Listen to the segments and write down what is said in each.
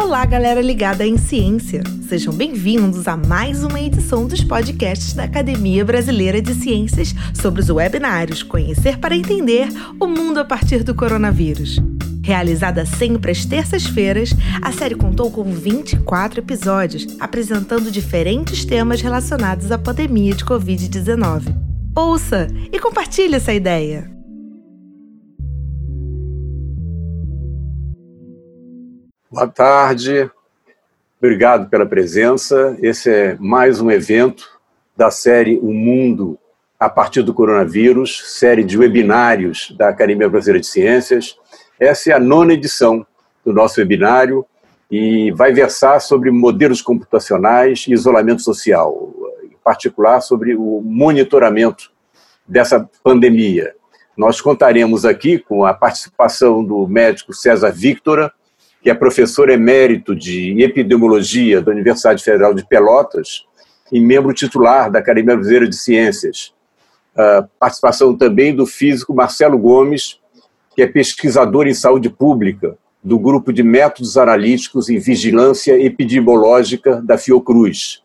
Olá, galera ligada em ciência. Sejam bem-vindos a mais uma edição dos podcasts da Academia Brasileira de Ciências sobre os webinários Conhecer para Entender o Mundo a partir do Coronavírus. Realizada sempre às terças-feiras, a série contou com 24 episódios, apresentando diferentes temas relacionados à pandemia de Covid-19. Ouça e compartilhe essa ideia! Boa tarde, obrigado pela presença. Esse é mais um evento da série O Mundo a partir do coronavírus, série de webinários da Academia Brasileira de Ciências. Essa é a nona edição do nosso webinário e vai versar sobre modelos computacionais e isolamento social, em particular sobre o monitoramento dessa pandemia. Nós contaremos aqui com a participação do médico César Victora, que é professor emérito de epidemiologia da Universidade Federal de Pelotas e membro titular da Academia Brasileira de Ciências. A participação também do físico Marcelo Gomes, que é pesquisador em saúde pública do grupo de métodos analíticos em vigilância epidemiológica da Fiocruz.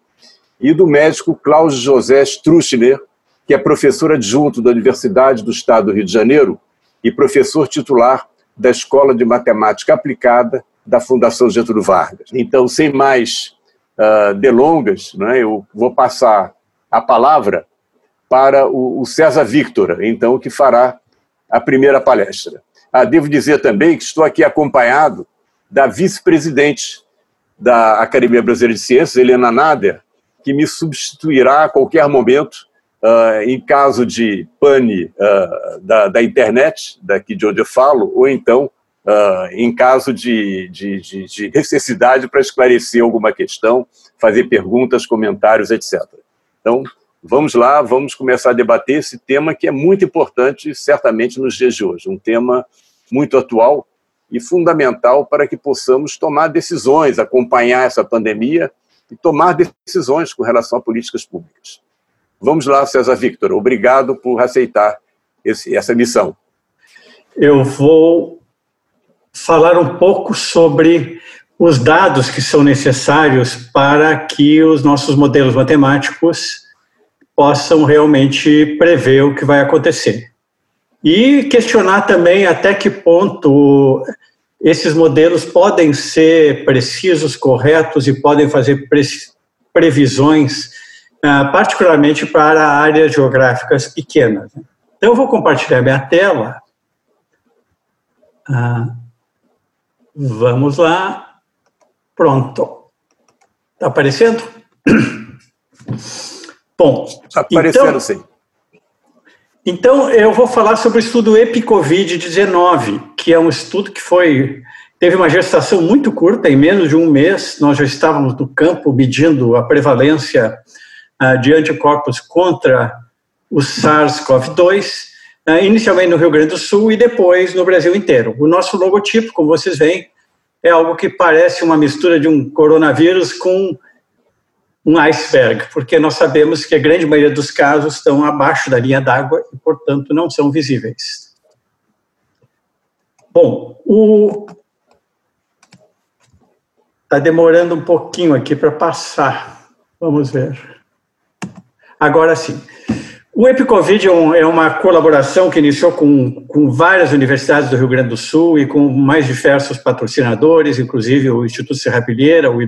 E do médico Cláudio José Struchner, que é professor adjunto da Universidade do Estado do Rio de Janeiro e professor titular da Escola de Matemática Aplicada da Fundação Getúlio Vargas. Então, sem mais uh, delongas, né, eu vou passar a palavra para o, o César Victor, então, que fará a primeira palestra. Ah, devo dizer também que estou aqui acompanhado da vice-presidente da Academia Brasileira de Ciências, Helena Nader, que me substituirá a qualquer momento uh, em caso de pane uh, da, da, internet, daqui de onde eu falo, ou então uh, em caso de, de, de, de necessidade para esclarecer alguma questão, fazer perguntas, comentários, etc. Então, vamos lá, vamos começar a debater esse tema que é muito importante, certamente, nos dias de hoje. Um tema muito atual e fundamental para que possamos tomar decisões, acompanhar essa pandemia e tomar decisões com relação a políticas públicas. Vamos lá, César Victor. Obrigado por aceitar esse, essa missão. Eu vou falar um pouco sobre os dados que são necessários para que os nossos modelos matemáticos possam realmente prever o que vai acontecer. E questionar também até que ponto esses modelos podem ser precisos, corretos e podem fazer previsões particularmente para áreas geográficas pequenas. Então, eu vou compartilhar minha tela. Ah, vamos lá. Pronto. Está aparecendo? Bom, está aparecendo então, sim. Então, eu vou falar sobre o estudo EpiCovid-19, que é um estudo que foi teve uma gestação muito curta, em menos de um mês, nós já estávamos no campo medindo a prevalência de anticorpos contra o SARS-CoV-2, uh, inicialmente no Rio Grande do Sul e depois no Brasil inteiro. O nosso logotipo, como vocês veem, é algo que parece uma mistura de um coronavírus com um iceberg, porque nós sabemos que a grande maioria dos casos estão abaixo da linha d'água e, portanto, não são visíveis. Bom, o está demorando um pouquinho aqui para passar. Vamos ver. Agora sim. O EpiCovid é, é, uma colaboração que iniciou com, com várias universidades do Rio Grande do Sul e com mais diversos patrocinadores, inclusive o Instituto Serrapilheira, o,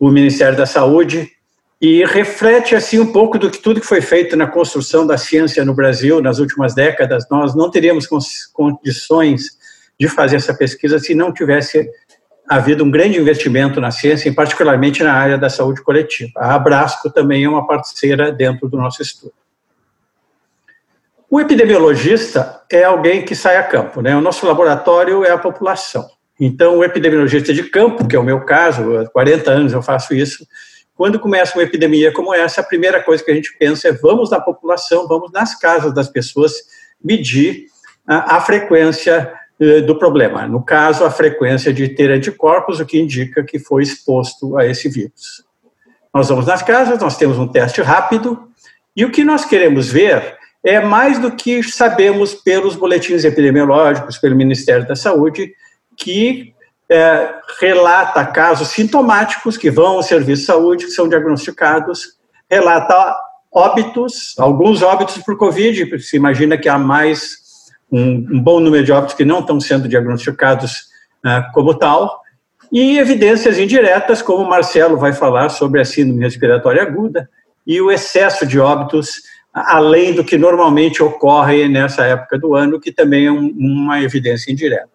o Ministério da Saúde, e reflete assim um pouco do que tudo que foi feito na construção da ciência no Brasil nas últimas décadas. Nós não teríamos condições de fazer essa pesquisa se não tivesse havido um grande investimento na ciência, e particularmente na área da saúde coletiva. A Abrasco também é uma parceira dentro do nosso estudo. O epidemiologista é alguém que sai a campo, né? O nosso laboratório é a população. Então, o epidemiologista de campo, que é o meu caso, há 40 anos eu faço isso, quando começa uma epidemia como essa, a primeira coisa que a gente pensa é vamos na população, vamos nas casas das pessoas medir a, a frequência do problema. No caso, a frequência de ter anticorpos, o que indica que foi exposto a esse vírus. Nós vamos nas casas, nós temos um teste rápido, e o que nós queremos ver é mais do que sabemos pelos boletins epidemiológicos, pelo Ministério da Saúde, que é, relata casos sintomáticos que vão ao serviço de saúde, que são diagnosticados, relata óbitos, alguns óbitos por Covid, se imagina que há mais um, um bom número de óbitos que não estão sendo diagnosticados uh, como tal, e evidências indiretas, como o Marcelo vai falar sobre a síndrome respiratória aguda e o excesso de óbitos, além do que normalmente ocorre nessa época do ano, que também é um, uma evidência indireta.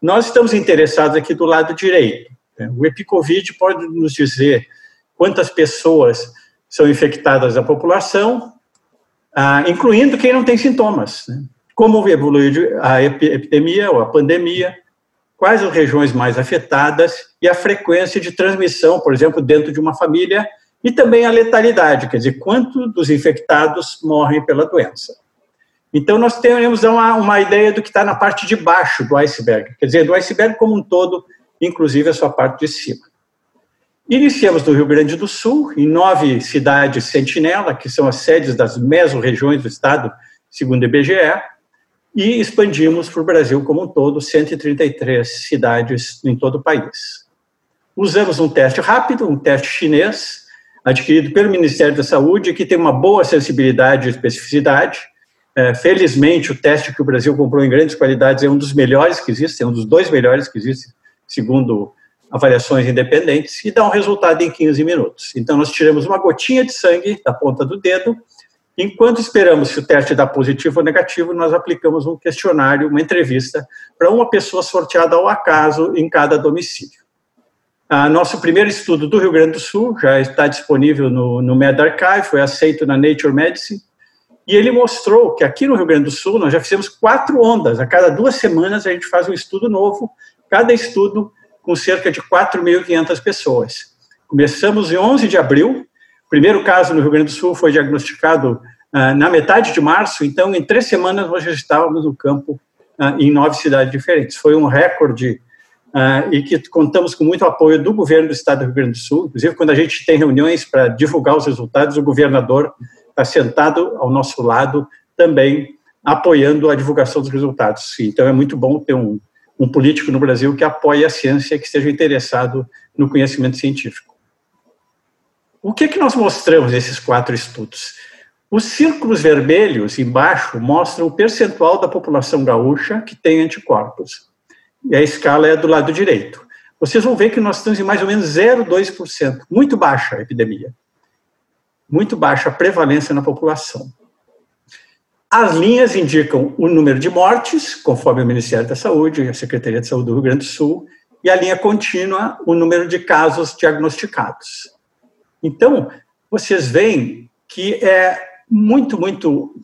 Nós estamos interessados aqui do lado direito. Né? O EpiCovid pode nos dizer quantas pessoas são infectadas da população, ah, incluindo quem não tem sintomas. Né? Como evoluiu a epidemia ou a pandemia, quais as regiões mais afetadas e a frequência de transmissão, por exemplo, dentro de uma família, e também a letalidade, quer dizer, quanto dos infectados morrem pela doença. Então, nós temos uma, uma ideia do que está na parte de baixo do iceberg, quer dizer, do iceberg como um todo, inclusive a sua parte de cima. Iniciamos no Rio Grande do Sul, em nove cidades sentinela, que são as sedes das mesorregiões do estado, segundo o IBGE, e expandimos para o Brasil como um todo, 133 cidades em todo o país. Usamos um teste rápido, um teste chinês, adquirido pelo Ministério da Saúde, que tem uma boa sensibilidade e especificidade, é, felizmente, o teste que o Brasil comprou em grandes qualidades é um dos melhores que existe, é um dos dois melhores que existe, segundo avaliações independentes, e dá um resultado em 15 minutos. Então, nós tiramos uma gotinha de sangue da ponta do dedo, enquanto esperamos se o teste dá positivo ou negativo, nós aplicamos um questionário, uma entrevista, para uma pessoa sorteada ao acaso em cada domicílio. Ah, nosso primeiro estudo do Rio Grande do Sul já está disponível no, no MedArchive, foi aceito na Nature Medicine, e ele mostrou que aqui no Rio Grande do Sul nós já fizemos quatro ondas. A cada duas semanas a gente faz um estudo novo, cada estudo com cerca de 4.500 pessoas. Começamos em 11 de abril. O primeiro caso no Rio Grande do Sul foi diagnosticado ah, na metade de março, então em três semanas nós já estávamos no campo ah, em nove cidades diferentes. Foi um recorde ah, e que contamos com muito apoio do governo do estado do Rio Grande do Sul. Inclusive, quando a gente tem reuniões para divulgar os resultados, o governador está sentado ao nosso lado também apoiando a divulgação dos resultados. Então é muito bom ter um, um político no Brasil que apoie a ciência, que esteja interessado no conhecimento científico. O que, é que nós mostramos nesses quatro estudos? Os círculos vermelhos embaixo mostram o percentual da população gaúcha que tem anticorpos. E a escala é do lado direito. Vocês vão ver que nós estamos em mais ou menos 0,2%, muito baixa a epidemia muito baixa prevalência na população. As linhas indicam o número de mortes, conforme o Ministério da Saúde e a Secretaria de Saúde do Rio Grande do Sul, e a linha contínua, o número de casos diagnosticados. Então, vocês veem que é muito, muito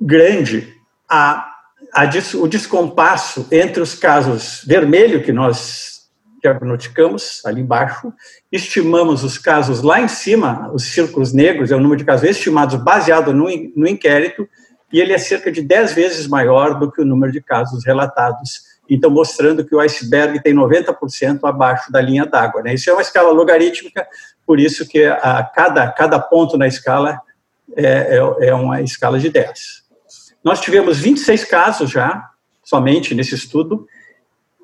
grande a, a, o descompasso entre os casos vermelho, que nós diagnosticamos ali embaixo, estimamos os casos lá em cima, os círculos negros, é o número de casos estimados baseado no, no inquérito, e ele é cerca de 10 vezes maior do que o número de casos relatados. Então, mostrando que o iceberg tem 90% abaixo da linha d'água. Né? Isso é uma escala logarítmica, por isso que a cada, cada ponto na escala é, é, é uma escala de 10. Nós tivemos 26 casos já, somente nesse estudo,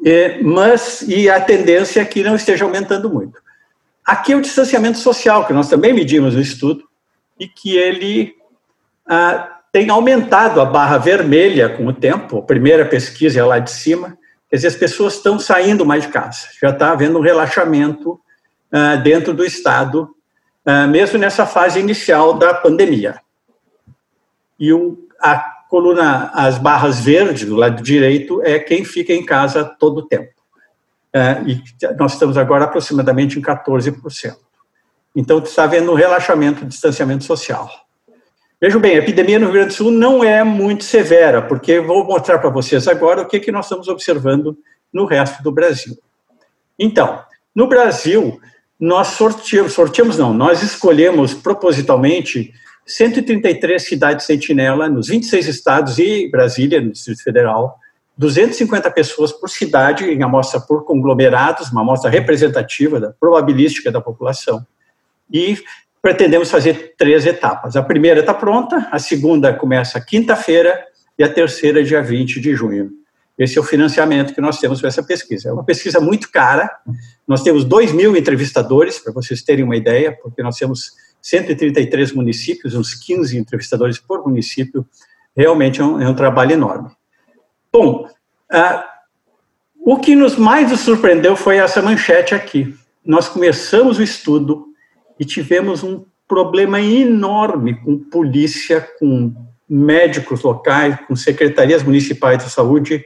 é, mas e a tendência é que não esteja aumentando muito. Aqui é o distanciamento social, que nós também medimos no estudo, e que ele ah, tem aumentado a barra vermelha com o tempo, a primeira pesquisa é lá de cima, quer dizer, as pessoas estão saindo mais de casa, já está havendo um relaxamento ah, dentro do Estado, ah, mesmo nessa fase inicial da pandemia. E o, a coluna, as barras verdes do lado direito é quem fica em casa todo o tempo. É, e nós estamos agora aproximadamente em 14%. Então, está havendo um relaxamento, um distanciamento social. Vejam bem, a epidemia no Rio Grande do Sul não é muito severa, porque vou mostrar para vocês agora o que, que nós estamos observando no resto do Brasil. Então, no Brasil, nós sorteamos, sorteamos não, nós escolhemos propositalmente 133 cidades sentinela nos 26 estados e Brasília, no Distrito Federal, 250 pessoas por cidade, em amostra por conglomerados, uma amostra representativa da probabilística da população. E pretendemos fazer três etapas. A primeira está pronta, a segunda começa quinta-feira e a terceira dia 20 de junho. Esse é o financiamento que nós temos para essa pesquisa. É uma pesquisa muito cara. Nós temos 2 mil entrevistadores, para vocês terem uma ideia, porque nós temos 133 municípios, uns 15 entrevistadores por município. Realmente é um, é um trabalho enorme. Bom, uh, o que nos mais nos surpreendeu foi essa manchete aqui. Nós começamos o estudo e tivemos um problema enorme com polícia, com médicos locais, com secretarias municipais de saúde.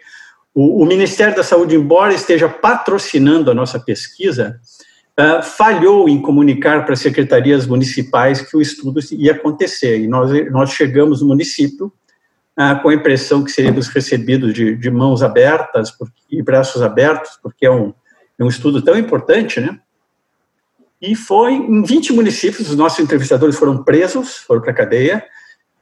O, o Ministério da Saúde, embora esteja patrocinando a nossa pesquisa, uh, falhou em comunicar para as secretarias municipais que o estudo ia acontecer. E nós, nós chegamos no município uh, com a impressão que seríamos recebidos de, de mãos abertas e braços abertos, porque é um, é um estudo tão importante, né? E foi em 20 municípios, os nossos entrevistadores foram presos, foram para a cadeia,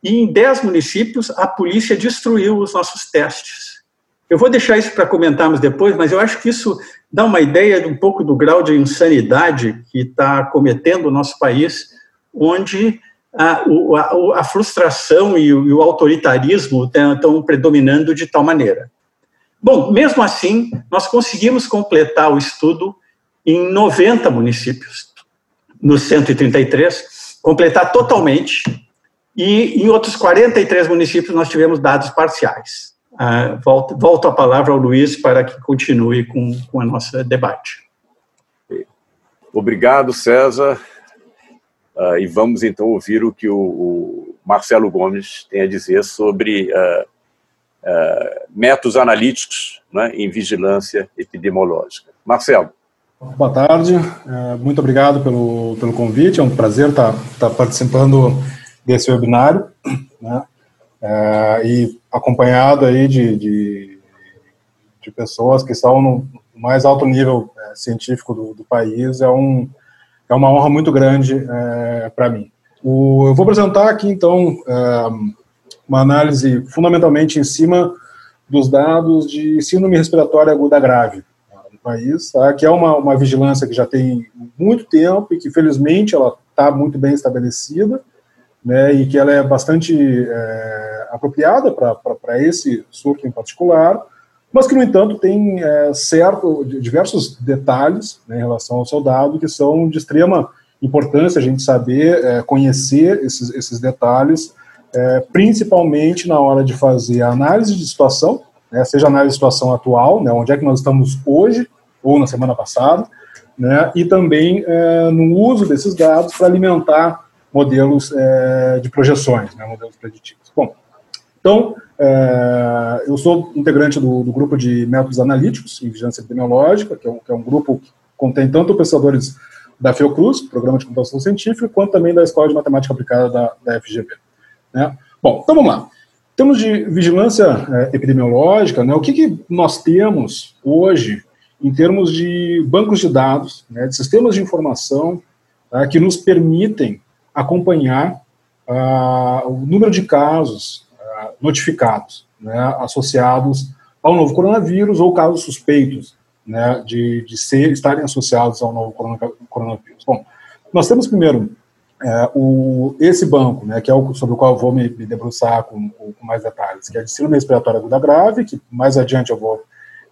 e em 10 municípios a polícia destruiu os nossos testes. Eu vou deixar isso para comentarmos depois, mas eu acho que isso dá uma ideia de um pouco do grau de insanidade que está cometendo o nosso país, onde a, a, a frustração e o, e o autoritarismo estão predominando de tal maneira. Bom, mesmo assim, nós conseguimos completar o estudo em 90 municípios, nos 133, completar totalmente, e em outros 43 municípios nós tivemos dados parciais. Uh, volto, volto a palavra ao Luiz para que continue com, com a nossa debate. Obrigado, César. Uh, e vamos então ouvir o que o, o, Marcelo Gomes tem a dizer sobre uh, métodos analíticos né, em vigilância epidemiológica. Marcelo. Boa tarde, é, muito obrigado pelo, pelo convite, é um prazer estar, estar participando desse webinário, né, é, e acompanhado aí de, de, de, pessoas que estão no mais alto nível é, científico do, do, país, é, um, é uma honra muito grande é, para mim. O, eu vou apresentar aqui, então, uma análise fundamentalmente em cima dos dados de síndrome respiratória aguda grave, país, tá? que é uma, uma vigilância que já tem muito tempo e que, felizmente, ela está muito bem estabelecida, né, e que ela é bastante é, apropriada para esse surto em particular, mas que, no entanto, tem é, certo, diversos detalhes né, em relação ao soldado que são de extrema importância a gente saber, é, conhecer esses, esses detalhes, é, principalmente na hora de fazer a análise de situação, né, seja a análise de situação atual, né, onde é que nós estamos hoje, ou na semana passada, né, e também é, no uso desses dados para alimentar modelos é, de projeções, né, modelos preditivos. Bom, então, é, eu sou integrante do, do, grupo de métodos analíticos em vigilância epidemiológica, que é um, que é um grupo que contém tanto pesquisadores da Fiocruz, Programa de Computação Científica, quanto também da Escola de Matemática Aplicada da, da FGV. Né? Bom, então vamos lá. Em termos de vigilância é, epidemiológica, né, o que, que nós temos hoje em termos de bancos de dados, né, de sistemas de informação tá, que nos permitem acompanhar uh, o número de casos uh, notificados né, associados ao novo coronavírus ou casos suspeitos né, de, de ser, estarem associados ao novo coronavírus. Bom, nós temos primeiro é, o, esse banco, né, que é o sobre o qual eu vou me, me debruçar com, com, mais detalhes, que é de síndrome respiratória aguda grave, que mais adiante eu vou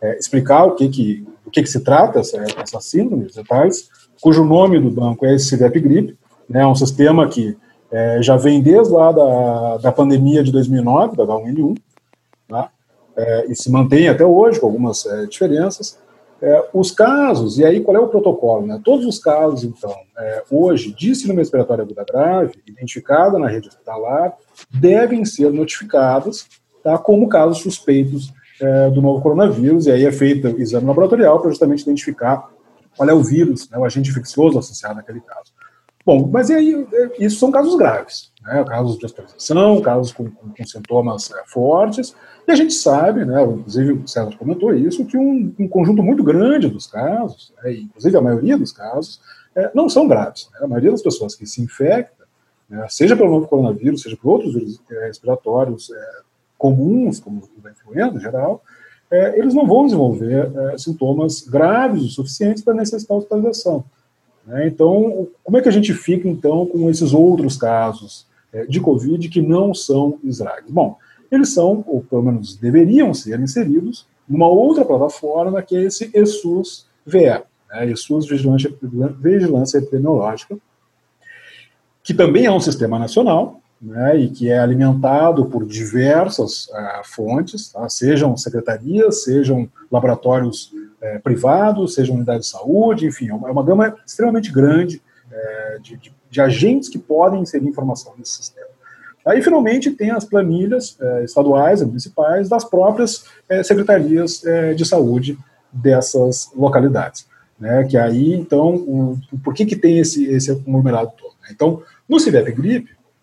é, explicar o que, que, o que, que se trata essa, essa síndrome, os detalhes, cujo nome do banco é esse CDEP-GRIP, né, um sistema que é, já vem desde lá da, da pandemia de 2009, da H1N1, tá? é, e se mantém até hoje, com algumas é, diferenças. É, os casos, e aí qual é o protocolo? Né? Todos os casos, então, é, hoje, de síndrome respiratória aguda grave, identificada na rede hospitalar, devem ser notificados tá, como casos suspeitos é, do novo coronavírus, e aí é feito o exame laboratorial para justamente identificar qual é o vírus, né, o agente infeccioso associado àquele caso. Bom, mas e aí, é, isso são casos graves, né, casos de hospitalização, casos com, com, com sintomas é, fortes, e a gente sabe, né, inclusive o César comentou isso, que um, um conjunto muito grande dos casos, né, inclusive a maioria dos casos, é, não são graves. Né, a maioria das pessoas que se infectam, né, seja pelo novo coronavírus, seja por outros vírus é, respiratórios é, comuns, como da influenza em geral, é, eles não vão desenvolver é, sintomas graves o suficientes para necessitar hospitalização. Né? Então, como é que a gente fica, então, com esses outros casos é, de Covid que não são SRAGs? Bom, eles são, ou pelo menos deveriam ser inseridos, numa outra plataforma que é esse ESUS VR, né, ESUS Vigilância, Vigilância Epidemiológica, que também é um sistema nacional, né, e que é alimentado por diversas uh, fontes, tá, sejam secretarias, sejam laboratórios uh, privados, sejam unidades de saúde, enfim, é uma, é uma gama extremamente grande uh, de, de, de, agentes que podem inserir informação nesse sistema. Aí, finalmente, tem as planilhas estaduais e municipais das próprias secretarias de saúde dessas localidades. Né, que aí, então, o, por que, que tem esse, esse conglomerado todo? Né? Então, no CIVEP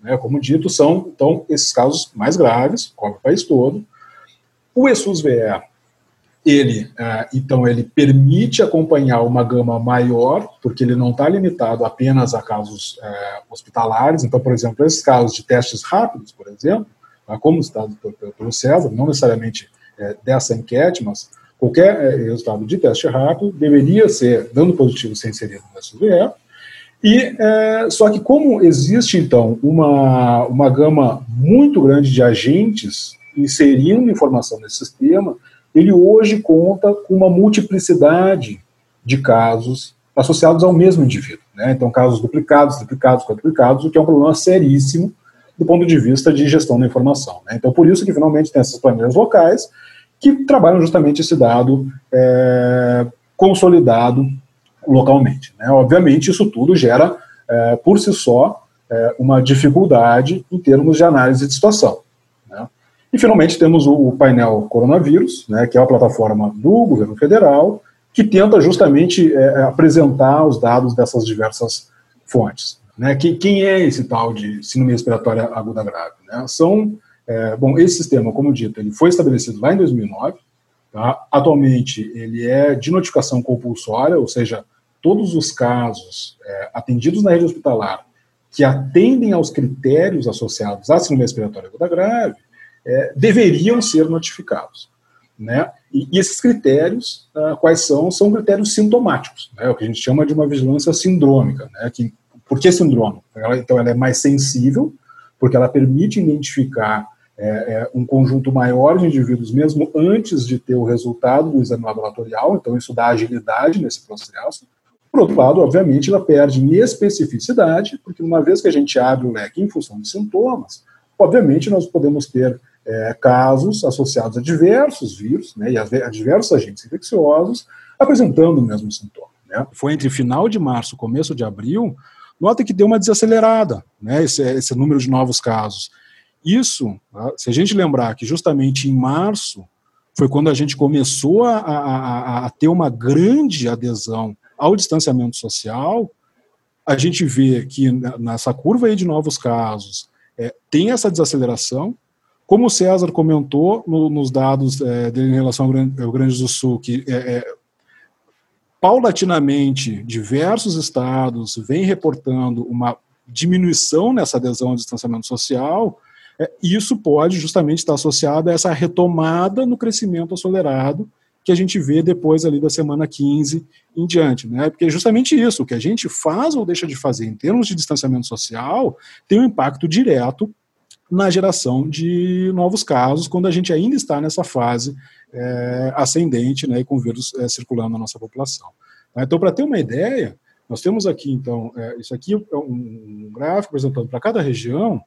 né, como dito, são então esses casos mais graves, cobre o país todo. O ESUS-VE, ele, é, então, ele permite acompanhar uma gama maior, porque ele não está limitado apenas a casos é, hospitalares. Então, por exemplo, esses casos de testes rápidos, por exemplo, tá, como citado pelo César, não necessariamente é, dessa enquete, mas qualquer resultado de teste rápido deveria ser, dando positivo, ser inserido no ESUS-VE. E é, só que como existe então uma, uma gama muito grande de agentes inserindo informação nesse sistema, ele hoje conta com uma multiplicidade de casos associados ao mesmo indivíduo. Né? Então, casos duplicados, triplicados, quadruplicados, o que é um problema seríssimo do ponto de vista de gestão da informação. Né? Então, por isso que finalmente tem essas planilhas locais que trabalham justamente esse dado é, consolidado localmente. Né? Obviamente, isso tudo gera, é, por si só, é, uma dificuldade em termos de análise de situação. Né? E, finalmente, temos o, painel Coronavírus, né, que é a plataforma do governo federal, que tenta justamente é, apresentar os dados dessas diversas fontes. Né? Que, quem é esse tal de síndrome respiratória aguda grave? Né? São, é, bom, esse sistema, como dito, ele foi estabelecido lá em 2009, Tá? Atualmente, ele é de notificação compulsória, ou seja, todos os casos é, atendidos na rede hospitalar que atendem aos critérios associados à síndrome respiratória aguda grave é, deveriam ser notificados. Né? E, e esses critérios, ah, quais são? São critérios sintomáticos, né? o que a gente chama de uma vigilância sindrômica. Né? Que, por que sindrome? Ela, então, ela é mais sensível, porque ela permite identificar é, é, um conjunto maior de indivíduos, mesmo antes de ter o resultado do exame laboratorial, então isso dá agilidade nesse processo. Por outro lado, obviamente, ela perde em especificidade, porque uma vez que a gente abre o leque em função de sintomas, obviamente nós podemos ter é, casos associados a diversos vírus né, e a, a diversos agentes infecciosos apresentando o mesmo sintoma. Né. Foi entre final de março e começo de abril, nota que deu uma desacelerada, né, esse, esse número de novos casos. Isso, tá, se a gente lembrar que justamente em março foi quando a gente começou a, a, a ter uma grande adesão ao distanciamento social, a gente vê que nessa curva aí de novos casos é, tem essa desaceleração. Como o César comentou no, nos dados é, dele em relação ao Rio Grande do Sul, que é, é, paulatinamente diversos estados vêm reportando uma diminuição nessa adesão ao distanciamento social, isso pode justamente estar associado a essa retomada no crescimento acelerado que a gente vê depois ali da semana 15 em diante, né? Porque é justamente isso, o que a gente faz ou deixa de fazer em termos de distanciamento social tem um impacto direto na geração de novos casos, quando a gente ainda está nessa fase é, ascendente, né, com vírus é, circulando na nossa população. Então, para ter uma ideia, nós temos aqui, então, é, isso aqui é um gráfico apresentando para cada região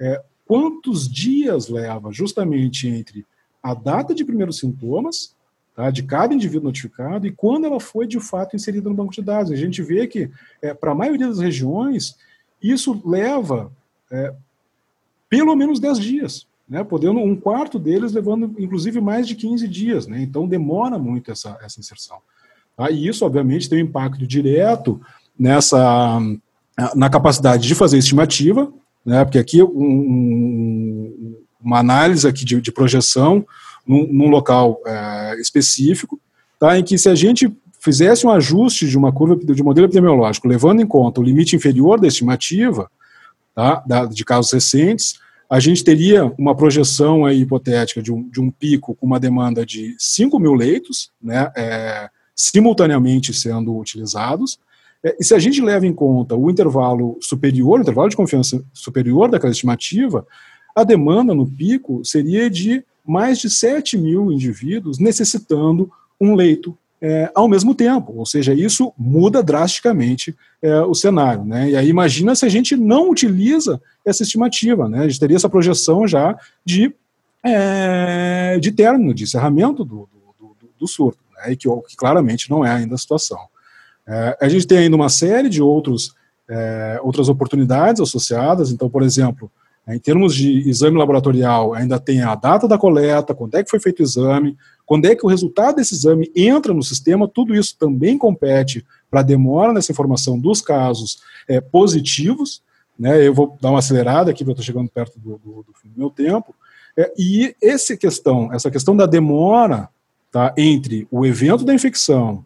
é, quantos dias leva justamente entre a data de primeiros sintomas tá, de cada indivíduo notificado e quando ela foi de fato inserida no banco de dados. A gente vê que, é, para a maioria das regiões, isso leva é, pelo menos 10 dias, né, podendo um quarto deles levando inclusive mais de 15 dias. Né, então demora muito essa, essa inserção. Tá, e isso, obviamente, tem um impacto direto nessa na capacidade de fazer estimativa, né, porque aqui um, uma análise aqui de, de projeção num, num local é, específico, tá, em que se a gente fizesse um ajuste de uma curva de modelo epidemiológico, levando em conta o limite inferior da estimativa, tá, da, de casos recentes, a gente teria uma projeção aí hipotética de um, de um pico com uma demanda de 5 mil leitos, né, é, simultaneamente sendo utilizados, é, e se a gente leva em conta o intervalo superior, o intervalo de confiança superior daquela estimativa, a demanda no pico seria de mais de 7 mil indivíduos necessitando um leito é, ao mesmo tempo, ou seja, isso muda drasticamente é, o cenário. Né? E aí imagina se a gente não utiliza essa estimativa, né? a gente teria essa projeção já de, é, de término, de encerramento do, do, do, do surto, né? e que, que, claramente não é ainda a situação. É, a gente tem ainda uma série de outros, é, outras oportunidades associadas, então, por exemplo, em termos de exame laboratorial, ainda tem a data da coleta, quando é que foi feito o exame, quando é que o resultado desse exame entra no sistema, tudo isso também compete para a demora nessa informação dos casos é, positivos. Né, eu vou dar uma acelerada aqui, porque eu estou chegando perto do, do, do, fim do meu tempo. É, e esse questão, essa questão da demora tá, entre o evento da infecção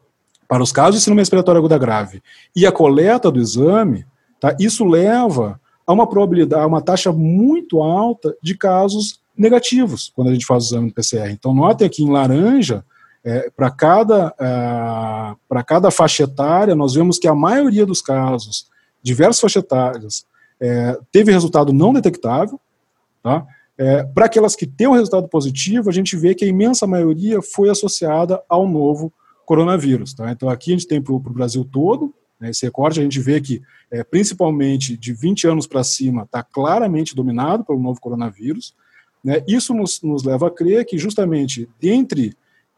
para os casos de síndrome respiratória aguda grave e a coleta do exame, tá, isso leva a uma probabilidade, a uma taxa muito alta de casos negativos quando a gente faz o exame do PCR. Então, notem aqui em laranja, é, para cada, é, para cada faixa etária, nós vemos que a maioria dos casos, diversas faixas etárias, é, teve resultado não detectável. Tá? É, para aquelas que têm um resultado positivo, a gente vê que a imensa maioria foi associada ao novo coronavírus. Tá? Então, aqui a gente tem para o Brasil todo, né, esse recorte, a gente vê que, é, principalmente de 20 anos para cima, está claramente dominado pelo novo coronavírus. Né? Isso nos, nos leva a crer que, justamente, dentre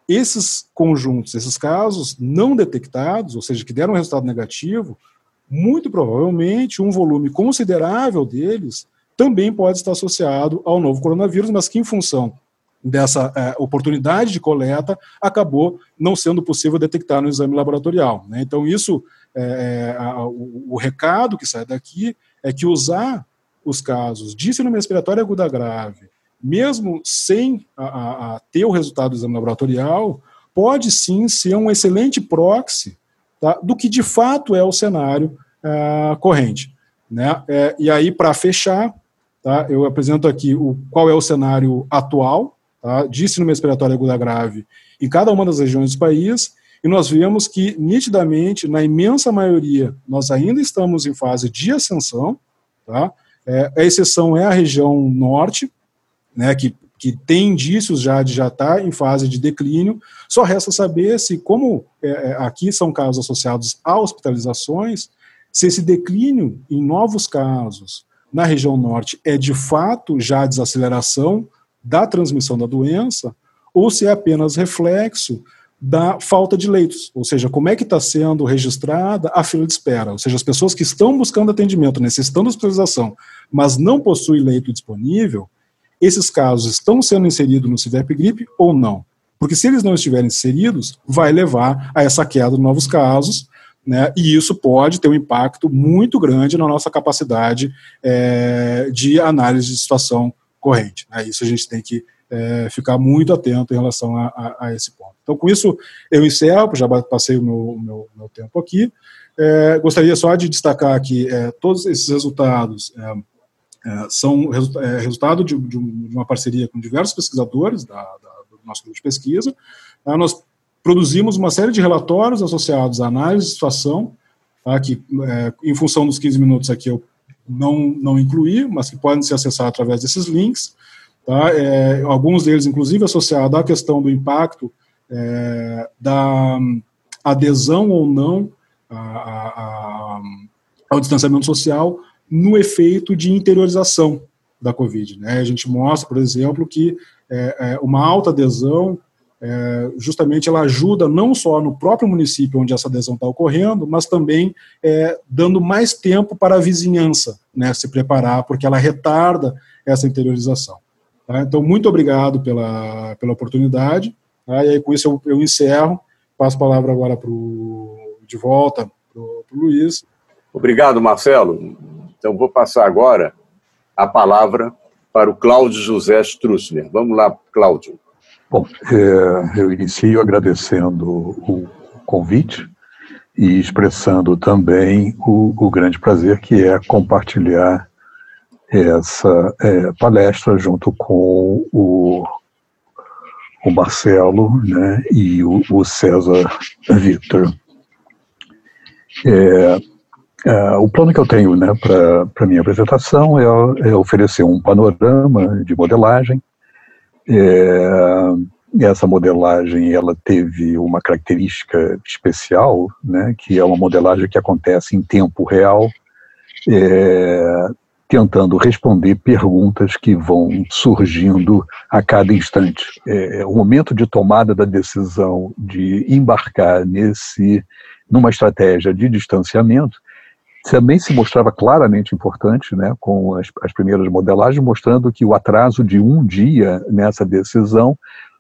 esses conjuntos, esses casos não detectados, ou seja, que deram um resultado negativo, muito provavelmente um volume considerável deles também pode estar associado ao novo coronavírus, mas que, em função dessa é, oportunidade de coleta, acabou não sendo possível detectar no exame laboratorial. Né? Então, isso, é, é a, o, o, recado que sai daqui é que usar os casos de síndrome respiratória aguda grave mesmo sem a, a, ter o resultado do exame laboratorial, pode sim ser um excelente proxy tá, do que de fato é o cenário é, corrente. Né? É, e aí, para fechar, tá, eu apresento aqui o, qual é o cenário atual tá, de síndrome respiratória aguda grave em cada uma das regiões do país, e nós vemos que, nitidamente, na imensa maioria, nós ainda estamos em fase de ascensão, tá? É, a exceção é a região norte, né, que, que tem indícios já de já estar tá em fase de declínio. Só resta saber se, como é, é, aqui são casos associados a hospitalizações, se esse declínio em novos casos na região norte é de fato já desaceleração da transmissão da doença, ou se é apenas reflexo da falta de leitos, ou seja, como é que está sendo registrada a fila de espera, ou seja, as pessoas que estão buscando atendimento, necessitando hospitalização, mas não possuem leito disponível, esses casos estão sendo inseridos no CIVEP gripe ou não. Porque se eles não estiverem inseridos, vai levar a essa queda de novos casos, né, e isso pode ter um impacto muito grande na nossa capacidade é, de análise de situação corrente. Né, isso a gente tem que é, ficar muito atento em relação a, a, a, esse ponto. Então, com isso, eu encerro, já passei o meu, meu, meu tempo aqui. É, gostaria só de destacar que é, todos esses resultados é, é, são resu é, resultado de, de, uma parceria com diversos pesquisadores da, da, do nosso grupo de pesquisa. Tá? Nós produzimos uma série de relatórios associados à análise de situação, tá? que, em função dos 15 minutos aqui, eu não, não incluí, mas que podem ser acessados através desses links. Tá? É, alguns deles, inclusive, associados à questão do impacto é, da adesão ou não a, a, a, ao distanciamento social no efeito de interiorização da Covid. Né? A gente mostra, por exemplo, que é, é, uma alta adesão, é, justamente ela ajuda não só no próprio município onde essa adesão está ocorrendo, mas também é, dando mais tempo para a vizinhança né, se preparar, porque ela retarda essa interiorização. Tá? Então, muito obrigado pela, pela oportunidade. Tá? E aí, com isso, eu, eu encerro. Passo a palavra agora pro, de volta para o Luiz. Obrigado, Marcelo. Então, vou passar agora a palavra para o Cláudio José Strussner. Vamos lá, Cláudio. Bom, é, eu inicio agradecendo o convite e expressando também o, o grande prazer que é compartilhar essa é, palestra junto com o, o Marcelo né, e o, o César Victor. É, Uh, o plano que eu tenho né, para a minha apresentação é, é, oferecer um panorama de modelagem É, essa modelagem ela teve uma característica especial, né, que é uma modelagem que acontece em tempo real, é, tentando responder perguntas que vão surgindo a cada instante. É, o momento de tomada da decisão de embarcar nesse numa estratégia de distanciamento também se mostrava claramente importante, né, com as, as primeiras modelagens, mostrando que o atraso de um dia nessa decisão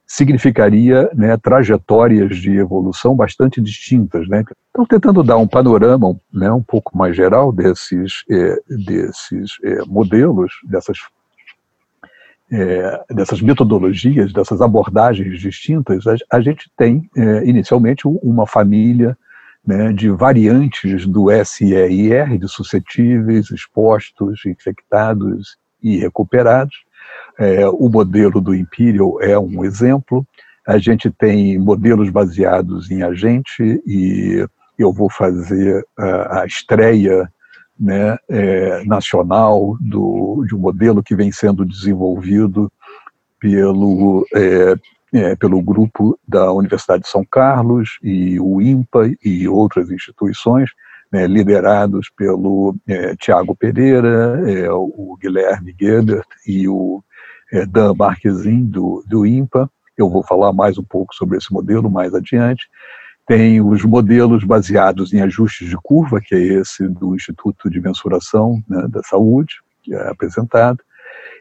significaria né, trajetórias de evolução bastante distintas. Né? Então, tentando dar um panorama né, um pouco mais geral desses, é, desses é, modelos, dessas, é, dessas metodologias, dessas abordagens distintas, a, a gente tem inicialmente uma família né, de variantes do SEIR, de suscetíveis, expostos, infectados e recuperados, é, o modelo do Imperial é um exemplo. A gente tem modelos baseados em agente e eu vou fazer a, a estreia né, é, nacional do, de um modelo que vem sendo desenvolvido pelo, é, é, pelo grupo da Universidade de São Carlos e o IMPA e outras instituições, né, liderados pelo é, Tiago Pereira, é, o Guilherme Gebert e o é, Dan Marquezin, do, do IMPA. Eu vou falar mais um pouco sobre esse modelo mais adiante. Tem os modelos baseados em ajustes de curva, que é esse do Instituto de Mensuração né, da Saúde, que é apresentado.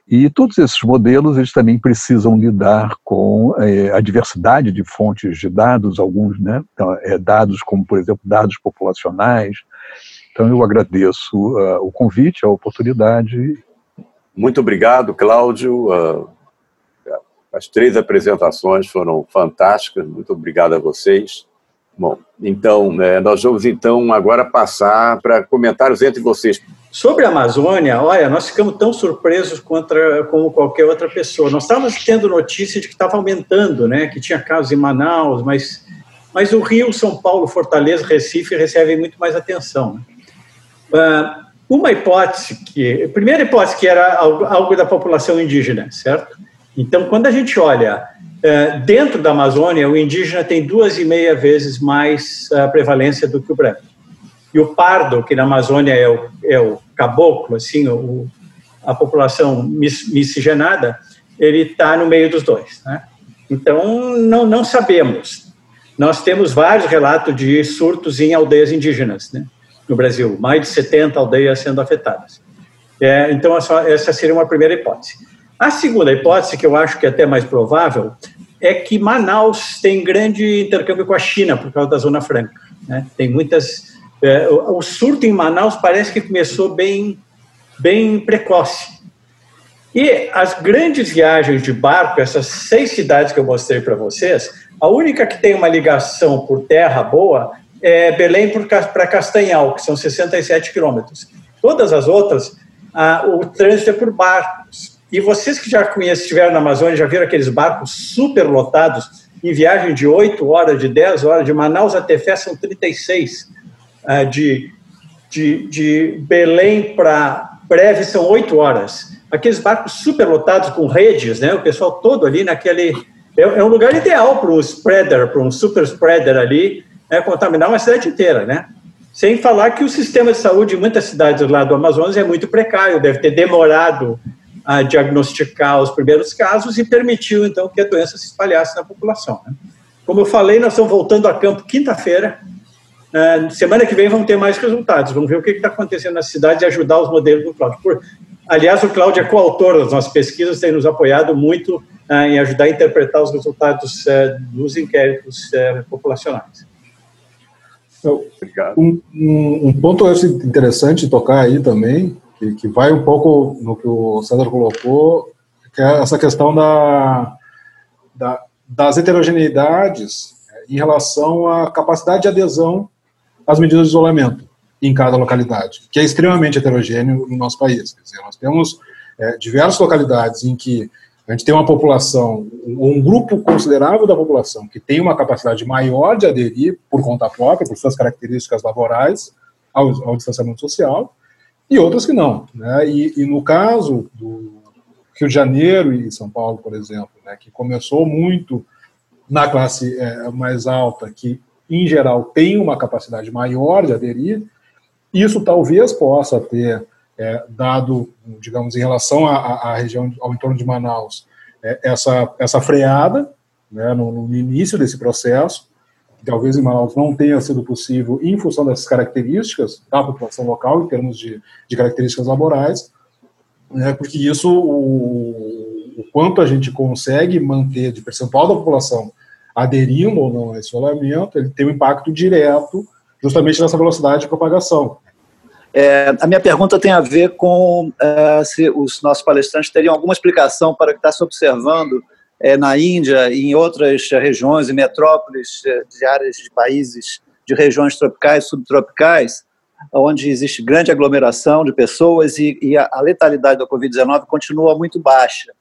E todos esses modelos eles também precisam lidar com é, a diversidade de fontes de dados, alguns né, então, é, dados como, por exemplo, dados populacionais. Então, eu agradeço uh, o convite, a oportunidade muito obrigado, Cláudio. Uh, as três apresentações foram fantásticas. Muito obrigado a vocês. Bom, então, né, nós vamos então agora passar para comentários entre vocês. Sobre a Amazônia, olha, nós ficamos tão surpresos contra, como qualquer outra pessoa. Nós estávamos tendo notícia de que estava aumentando, né, que tinha casos em Manaus, mas, mas o Rio, São Paulo, Fortaleza, Recife recebem muito mais atenção. Né? Uma hipótese que, primeira hipótese que era algo, algo da população indígena, certo? Então, quando a gente olha é, dentro da Amazônia, o indígena tem duas e meia vezes mais a prevalência do que o branco. E o pardo, que na Amazônia é o, é o caboclo, assim, o, a população miscigenada, ele está no meio dos dois. Né? Então, não, não sabemos. Nós temos vários relatos de surtos em aldeias indígenas. Né? no Brasil, mais de 70 aldeias sendo afetadas. É, então, essa, essa seria uma primeira hipótese. A segunda hipótese, que eu acho que é até mais provável, é que Manaus tem grande intercâmbio com a China por causa da Zona Franca. Né? Tem muitas. É, o, surto em Manaus parece que começou bem, bem precoce. E as grandes viagens de barco, essas seis cidades que eu mostrei para vocês, a única que tem uma ligação por terra boa é, Belém para Castanhal, que são 67 quilômetros. Todas as outras, ah, o trânsito é por barcos. E vocês que já conhecem, estiveram na Amazônia, já viram aqueles barcos super lotados, em viagem de 8 horas, de 10 horas, de Manaus até Fé são 36. Ah, de, de, de Belém para Breve são 8 horas. Aqueles barcos super lotados com redes, né? o pessoal todo ali naquele. É, é um lugar ideal para um spreader, para um super spreader ali, é, contaminar uma cidade inteira, né? Sem falar que o sistema de saúde em muitas cidades lá do Amazonas é muito precário, deve ter demorado a diagnosticar os primeiros casos e permitiu, então, que a doença se espalhasse na população. Né? Como eu falei, nós estamos voltando a campo quinta-feira. Uh, semana que vem vamos ter mais resultados. Vamos ver o que está acontecendo na cidade e ajudar os modelos do Cláudio. Por, aliás, o Cláudio é coautor das nossas pesquisas, tem nos apoiado muito uh, em ajudar a interpretar os resultados uh, dos inquéritos populacionais. Um, um, um, ponto interessante tocar aí também, que, que, vai um pouco no que o César colocou, que é essa questão da, da, das heterogeneidades em relação à capacidade de adesão às medidas de isolamento em cada localidade, que é extremamente heterogêneo no nosso país. Quer dizer, nós temos é, diversas localidades em que a gente tem uma população, um grupo considerável da população que tem uma capacidade maior de aderir por conta própria, por suas características laborais, ao, ao distanciamento social, e outras que não. Né? E, e no caso do, Rio de Janeiro e São Paulo, por exemplo, né, que começou muito na classe é, mais alta, que em geral tem uma capacidade maior de aderir, isso talvez possa ter é, dado, digamos, em relação à, à, região, ao entorno de Manaus, é, essa, essa freada né, no, no, início desse processo, talvez em Manaus não tenha sido possível em função dessas características da população local, em termos de, de características laborais, né, porque isso, o, o, quanto a gente consegue manter de percentual da população aderindo ou não a isolamento, ele tem um impacto direto justamente nessa velocidade de propagação. É, a minha pergunta tem a ver com uh, se os nossos palestrantes teriam alguma explicação para o que está se observando é, na Índia e em outras regiões e metrópoles é, de áreas de países de regiões tropicais, subtropicais, onde existe grande aglomeração de pessoas e, e a, a letalidade da Covid-19 continua muito baixa.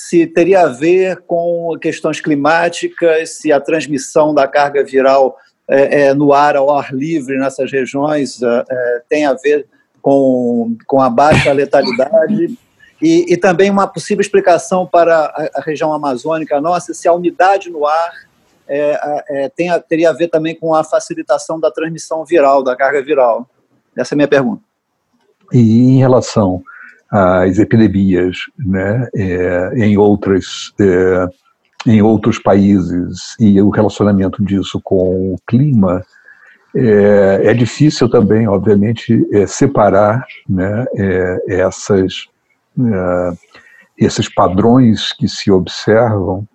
Se teria a ver com questões climáticas, se a transmissão da carga viral é, é, no ar, ao ar livre, nessas regiões, é, é, tem a ver com, com a baixa letalidade. E, e também uma possível explicação para a, a, região amazônica nossa, se a umidade no ar é, é, tem a, teria a ver também com a facilitação da transmissão viral, da carga viral. Essa é a minha pergunta. E em relação às epidemias né, é, em outras é, em outros países. E o relacionamento disso com o clima, é, é difícil também, obviamente, é, separar né, é, essas, é, esses padrões que se observam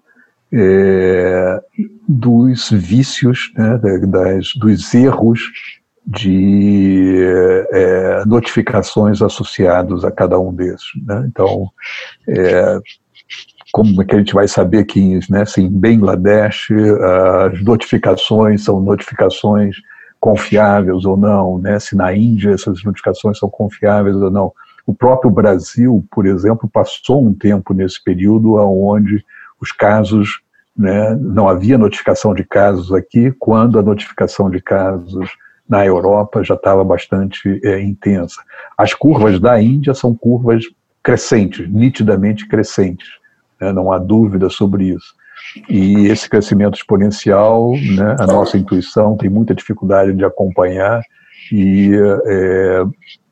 dos vícios, né, das, dos erros de é, notificações associados a cada um desses. Né? Então, é, como é que a gente vai saber que né, se em Bangladesh as notificações são notificações confiáveis ou não, né, se na Índia essas notificações são confiáveis ou não. O próprio Brasil, por exemplo, passou um tempo nesse período onde os casos, né, não havia notificação de casos aqui, quando a notificação de casos na Europa já estava bastante é, intensa. As curvas da Índia são curvas crescentes, nitidamente crescentes né, não há dúvida sobre isso. E esse crescimento exponencial, né, a nossa intuição tem muita dificuldade de acompanhar e é,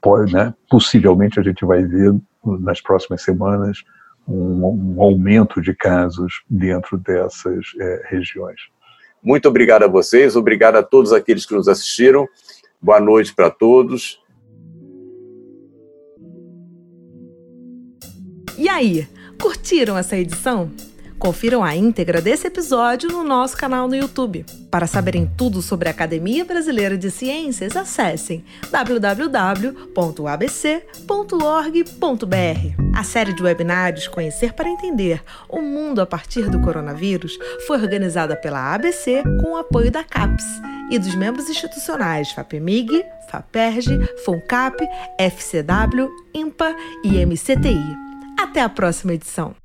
pode, né, possivelmente a gente vai ver nas próximas semanas um, um aumento de casos dentro dessas é, regiões. Muito obrigado a vocês, obrigado a todos aqueles que nos assistiram. Boa noite para todos. E aí? Curtiram essa edição? Confiram a íntegra desse episódio no nosso canal no YouTube. Para saberem tudo sobre a Academia Brasileira de Ciências, acessem www.abc.org.br. A série de webinários Conhecer para Entender o Mundo a Partir do Coronavírus foi organizada pela ABC com o apoio da CAPES e dos membros institucionais FAPEMIG, FAPERJ, FONCAP, FCW, IMPA e MCTI. Até a próxima edição.